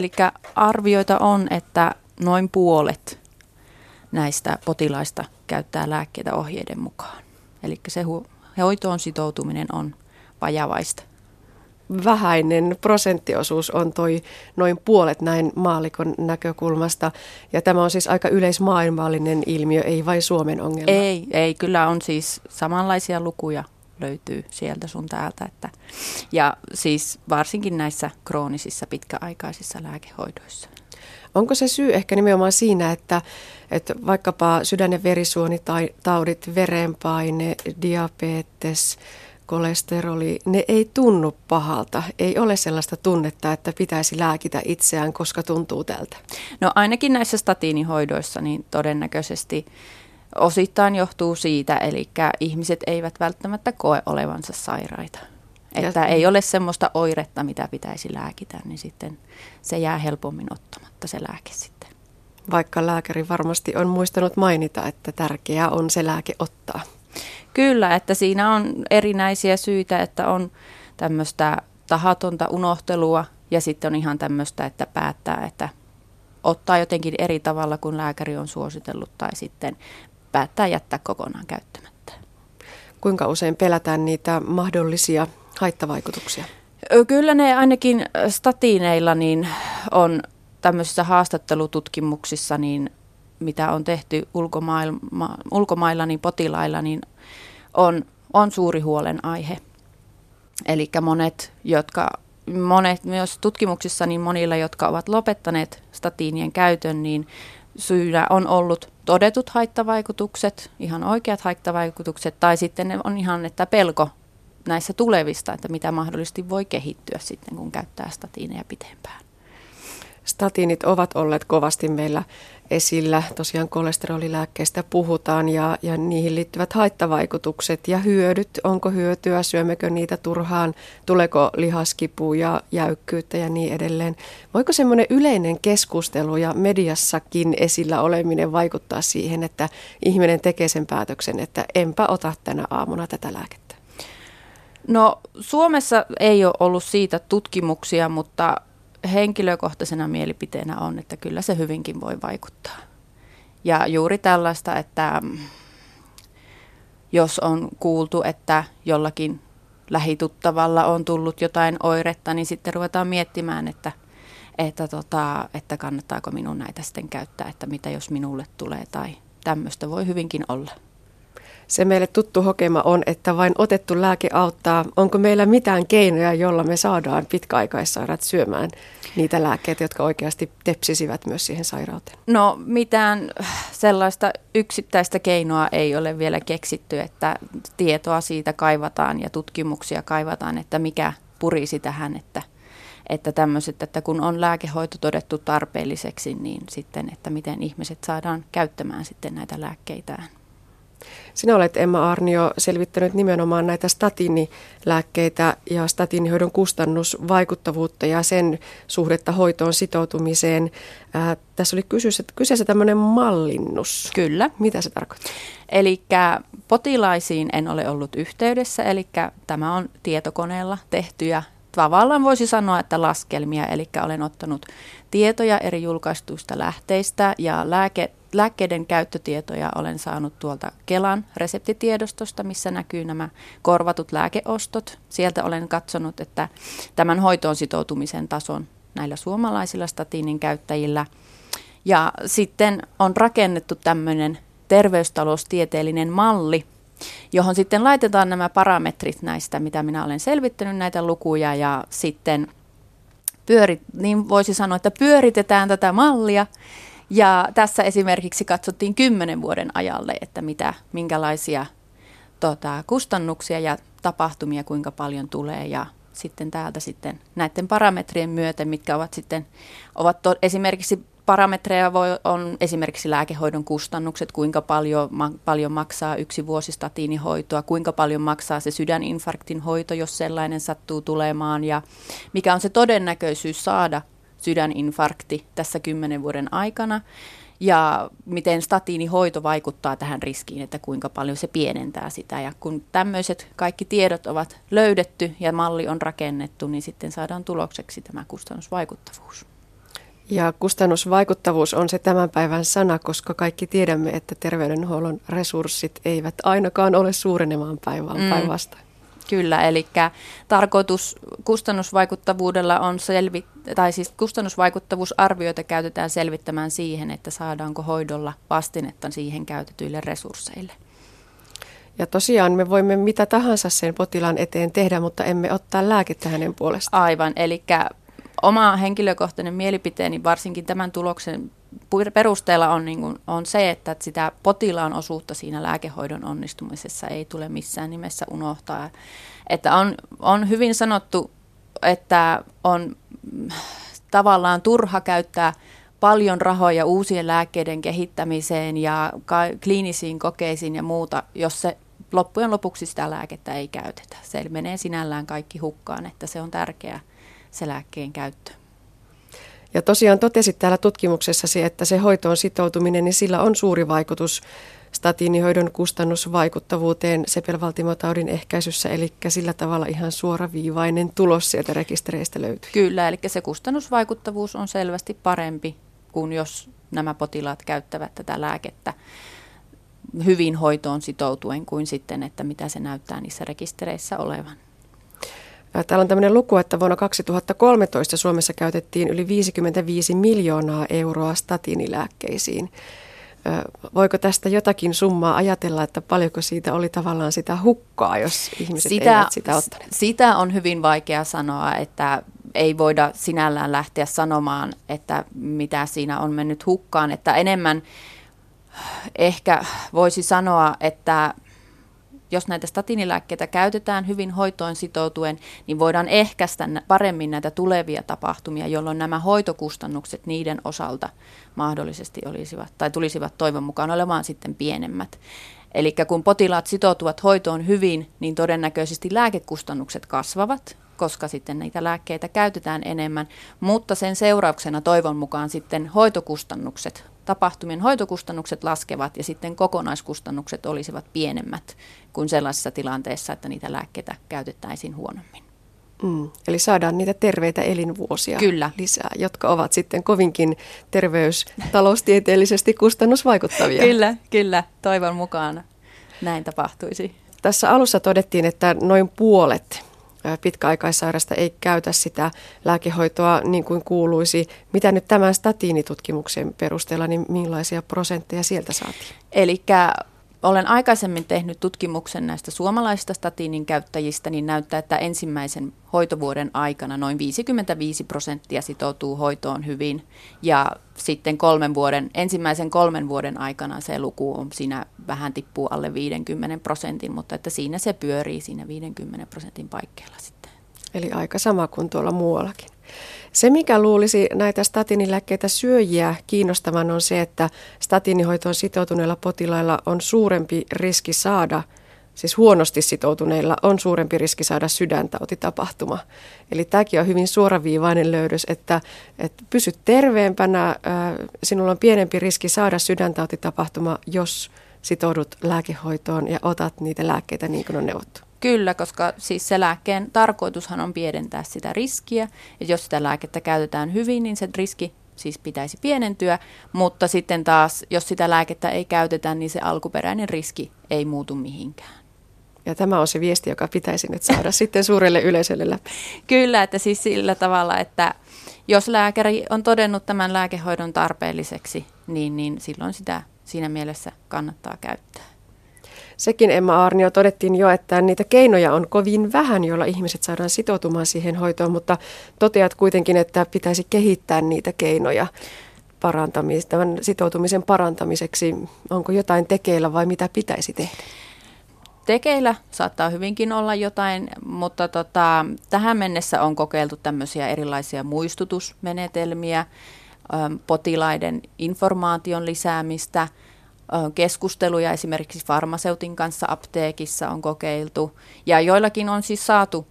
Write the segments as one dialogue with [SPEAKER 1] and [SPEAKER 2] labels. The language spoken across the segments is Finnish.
[SPEAKER 1] Eli arvioita on, että noin puolet näistä potilaista käyttää lääkkeitä ohjeiden mukaan. Eli se hoitoon sitoutuminen on vajavaista
[SPEAKER 2] vähäinen prosenttiosuus on toi noin puolet näin maalikon näkökulmasta. Ja tämä on siis aika yleismaailmallinen ilmiö, ei vain Suomen ongelma.
[SPEAKER 1] Ei, ei kyllä on siis samanlaisia lukuja löytyy sieltä sun täältä. Että, ja siis varsinkin näissä kroonisissa pitkäaikaisissa lääkehoidoissa.
[SPEAKER 2] Onko se syy ehkä nimenomaan siinä, että, että vaikkapa sydän- ja verisuonitaudit, verenpaine, diabetes, kolesteroli, ne ei tunnu pahalta. Ei ole sellaista tunnetta, että pitäisi lääkitä itseään, koska tuntuu tältä.
[SPEAKER 1] No ainakin näissä statiinihoidoissa niin todennäköisesti osittain johtuu siitä, eli ihmiset eivät välttämättä koe olevansa sairaita. Että ei ole semmoista oiretta, mitä pitäisi lääkitä, niin sitten se jää helpommin ottamatta se lääke sitten.
[SPEAKER 2] Vaikka lääkäri varmasti on muistanut mainita, että tärkeää on se lääke ottaa.
[SPEAKER 1] Kyllä, että siinä on erinäisiä syitä, että on tämmöistä tahatonta unohtelua ja sitten on ihan tämmöistä, että päättää, että ottaa jotenkin eri tavalla kuin lääkäri on suositellut tai sitten päättää jättää kokonaan käyttämättä.
[SPEAKER 2] Kuinka usein pelätään niitä mahdollisia haittavaikutuksia?
[SPEAKER 1] Kyllä ne ainakin statiineilla niin on tämmöisissä haastattelututkimuksissa, niin mitä on tehty ulkomailla, ulkomailla niin potilailla, niin on, on suuri huolenaihe. Eli monet, jotka, monet myös tutkimuksissa, niin monilla, jotka ovat lopettaneet statiinien käytön, niin syynä on ollut todetut haittavaikutukset, ihan oikeat haittavaikutukset, tai sitten ne on ihan, että pelko näissä tulevista, että mitä mahdollisesti voi kehittyä sitten, kun käyttää statiineja pitempään.
[SPEAKER 2] Statiinit ovat olleet kovasti meillä esillä. Tosiaan kolesterolilääkkeistä puhutaan ja, ja niihin liittyvät haittavaikutukset ja hyödyt. Onko hyötyä, syömmekö niitä turhaan, tuleeko lihaskipua ja jäykkyyttä ja niin edelleen. Voiko semmoinen yleinen keskustelu ja mediassakin esillä oleminen vaikuttaa siihen, että ihminen tekee sen päätöksen, että enpä ota tänä aamuna tätä lääkettä?
[SPEAKER 1] No Suomessa ei ole ollut siitä tutkimuksia, mutta henkilökohtaisena mielipiteenä on, että kyllä se hyvinkin voi vaikuttaa. Ja juuri tällaista, että mm, jos on kuultu, että jollakin lähituttavalla on tullut jotain oiretta, niin sitten ruvetaan miettimään, että, että, tota, että kannattaako minun näitä sitten käyttää, että mitä jos minulle tulee tai tämmöistä voi hyvinkin olla.
[SPEAKER 2] Se meille tuttu hokema on, että vain otettu lääke auttaa. Onko meillä mitään keinoja, jolla me saadaan pitkäaikaissairaat syömään niitä lääkkeitä, jotka oikeasti tepsisivät myös siihen sairauteen?
[SPEAKER 1] No mitään sellaista yksittäistä keinoa ei ole vielä keksitty, että tietoa siitä kaivataan ja tutkimuksia kaivataan, että mikä purisi tähän, että että tämmöiset, että kun on lääkehoito todettu tarpeelliseksi, niin sitten, että miten ihmiset saadaan käyttämään sitten näitä lääkkeitään.
[SPEAKER 2] Sinä olet Emma Arnio selvittänyt nimenomaan näitä statiinilääkkeitä ja statiinihoidon kustannusvaikuttavuutta ja sen suhdetta hoitoon sitoutumiseen. Ää, tässä oli kyseessä, kyseessä tämmöinen mallinnus.
[SPEAKER 1] Kyllä.
[SPEAKER 2] Mitä se tarkoittaa?
[SPEAKER 1] Eli potilaisiin en ole ollut yhteydessä, eli tämä on tietokoneella tehtyjä tavallaan voisi sanoa, että laskelmia, eli olen ottanut tietoja eri julkaistuista lähteistä ja lääke, lääkkeiden käyttötietoja olen saanut tuolta Kelan reseptitiedostosta, missä näkyy nämä korvatut lääkeostot. Sieltä olen katsonut, että tämän hoitoon sitoutumisen tason näillä suomalaisilla statiinin käyttäjillä. Ja sitten on rakennettu tämmöinen terveystaloustieteellinen malli, johon sitten laitetaan nämä parametrit näistä, mitä minä olen selvittänyt, näitä lukuja ja sitten pyörit, niin voisi sanoa, että pyöritetään tätä mallia ja tässä esimerkiksi katsottiin kymmenen vuoden ajalle, että mitä, minkälaisia tota, kustannuksia ja tapahtumia kuinka paljon tulee. Ja sitten täältä sitten näiden parametrien myötä, mitkä ovat sitten, ovat to, esimerkiksi parametreja voi, on esimerkiksi lääkehoidon kustannukset, kuinka paljon, ma, paljon maksaa yksi vuosi statiinihoitoa, kuinka paljon maksaa se sydäninfarktin hoito, jos sellainen sattuu tulemaan ja mikä on se todennäköisyys saada sydäninfarkti tässä kymmenen vuoden aikana ja miten statiinihoito vaikuttaa tähän riskiin, että kuinka paljon se pienentää sitä. Ja kun tämmöiset kaikki tiedot ovat löydetty ja malli on rakennettu, niin sitten saadaan tulokseksi tämä kustannusvaikuttavuus.
[SPEAKER 2] Ja kustannusvaikuttavuus on se tämän päivän sana, koska kaikki tiedämme, että terveydenhuollon resurssit eivät ainakaan ole suurenemaan päivään mm. päinvastoin.
[SPEAKER 1] Kyllä, eli tarkoitus kustannusvaikuttavuudella on selvi, tai siis kustannusvaikuttavuusarvioita käytetään selvittämään siihen, että saadaanko hoidolla vastinetta siihen käytetyille resursseille.
[SPEAKER 2] Ja tosiaan me voimme mitä tahansa sen potilaan eteen tehdä, mutta emme ottaa lääkettä hänen puolestaan.
[SPEAKER 1] Aivan, eli oma henkilökohtainen mielipiteeni varsinkin tämän tuloksen perusteella on, niin kuin, on se, että sitä potilaan osuutta siinä lääkehoidon onnistumisessa ei tule missään nimessä unohtaa. Että on, on hyvin sanottu, että on tavallaan turha käyttää paljon rahoja uusien lääkkeiden kehittämiseen ja kliinisiin kokeisiin ja muuta, jos se loppujen lopuksi sitä lääkettä ei käytetä. Se menee sinällään kaikki hukkaan, että se on tärkeää se lääkkeen käyttö.
[SPEAKER 2] Ja tosiaan totesit täällä tutkimuksessasi, että se hoitoon sitoutuminen, niin sillä on suuri vaikutus statiinihoidon kustannusvaikuttavuuteen sepelvaltimotaudin ehkäisyssä, eli sillä tavalla ihan suoraviivainen tulos sieltä rekistereistä löytyy.
[SPEAKER 1] Kyllä, eli se kustannusvaikuttavuus on selvästi parempi kuin jos nämä potilaat käyttävät tätä lääkettä hyvin hoitoon sitoutuen kuin sitten, että mitä se näyttää niissä rekistereissä olevan.
[SPEAKER 2] Täällä on tämmöinen luku, että vuonna 2013 Suomessa käytettiin yli 55 miljoonaa euroa statiinilääkkeisiin. Voiko tästä jotakin summaa ajatella, että paljonko siitä oli tavallaan sitä hukkaa, jos ihmiset sitä, eivät sitä ottaneet?
[SPEAKER 1] Sitä on hyvin vaikea sanoa, että ei voida sinällään lähteä sanomaan, että mitä siinä on mennyt hukkaan. Että enemmän ehkä voisi sanoa, että jos näitä statinilääkkeitä käytetään hyvin hoitoon sitoutuen, niin voidaan ehkäistä paremmin näitä tulevia tapahtumia, jolloin nämä hoitokustannukset niiden osalta mahdollisesti olisivat tai tulisivat toivon mukaan olemaan sitten pienemmät. Eli kun potilaat sitoutuvat hoitoon hyvin, niin todennäköisesti lääkekustannukset kasvavat, koska sitten niitä lääkkeitä käytetään enemmän, mutta sen seurauksena toivon mukaan sitten hoitokustannukset, tapahtumien hoitokustannukset laskevat ja sitten kokonaiskustannukset olisivat pienemmät kuin sellaisessa tilanteessa, että niitä lääkkeitä käytettäisiin huonommin.
[SPEAKER 2] Mm, eli saadaan niitä terveitä elinvuosia kyllä. lisää, jotka ovat sitten kovinkin terveystaloustieteellisesti kustannusvaikuttavia.
[SPEAKER 1] kyllä, kyllä. Toivon mukaan näin tapahtuisi.
[SPEAKER 2] Tässä alussa todettiin, että noin puolet pitkäaikaissairasta ei käytä sitä lääkehoitoa niin kuin kuuluisi. Mitä nyt tämän statiinitutkimuksen perusteella, niin millaisia prosentteja sieltä saatiin?
[SPEAKER 1] Eli olen aikaisemmin tehnyt tutkimuksen näistä suomalaisista statiinin käyttäjistä, niin näyttää, että ensimmäisen hoitovuoden aikana noin 55 prosenttia sitoutuu hoitoon hyvin ja sitten kolmen vuoden, ensimmäisen kolmen vuoden aikana se luku on siinä vähän tippuu alle 50 prosentin, mutta että siinä se pyörii siinä 50 prosentin paikkeilla sitten.
[SPEAKER 2] Eli aika sama kuin tuolla muuallakin. Se, mikä luulisi näitä statiinilääkkeitä syöjiä kiinnostavan, on se, että statiinihoitoon sitoutuneilla potilailla on suurempi riski saada, siis huonosti sitoutuneilla on suurempi riski saada sydäntautitapahtuma. Eli tämäkin on hyvin suoraviivainen löydös, että, että pysyt terveempänä, sinulla on pienempi riski saada sydäntautitapahtuma, jos sitoudut lääkehoitoon ja otat niitä lääkkeitä niin kuin on neuvottu.
[SPEAKER 1] Kyllä, koska siis se lääkkeen tarkoitushan on pienentää sitä riskiä. Ja jos sitä lääkettä käytetään hyvin, niin se riski siis pitäisi pienentyä, mutta sitten taas, jos sitä lääkettä ei käytetä, niin se alkuperäinen riski ei muutu mihinkään.
[SPEAKER 2] Ja tämä on se viesti, joka pitäisi nyt saada sitten suurelle yleisölle läpi.
[SPEAKER 1] Kyllä, että siis sillä tavalla, että jos lääkäri on todennut tämän lääkehoidon tarpeelliseksi, niin, niin silloin sitä siinä mielessä kannattaa käyttää.
[SPEAKER 2] Sekin Emma Arnio todettiin jo, että niitä keinoja on kovin vähän, joilla ihmiset saadaan sitoutumaan siihen hoitoon, mutta toteat kuitenkin, että pitäisi kehittää niitä keinoja tämän sitoutumisen parantamiseksi. Onko jotain tekeillä vai mitä pitäisi tehdä?
[SPEAKER 1] tekeillä saattaa hyvinkin olla jotain, mutta tota, tähän mennessä on kokeiltu tämmöisiä erilaisia muistutusmenetelmiä, potilaiden informaation lisäämistä – keskusteluja esimerkiksi farmaseutin kanssa apteekissa on kokeiltu ja joillakin on siis saatu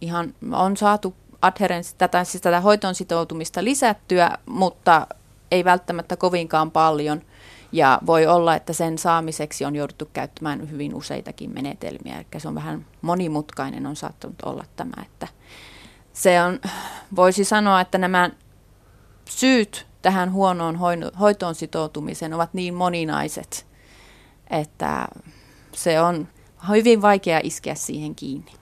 [SPEAKER 1] ihan on saatu adherenssi, tätä, siis tätä hoitoon sitoutumista lisättyä, mutta ei välttämättä kovinkaan paljon. Ja voi olla, että sen saamiseksi on jouduttu käyttämään hyvin useitakin menetelmiä, eli se on vähän monimutkainen on saattanut olla tämä, että se on, voisi sanoa, että nämä syyt tähän huonoon hoitoon sitoutumiseen ovat niin moninaiset, että se on hyvin vaikea iskeä siihen kiinni.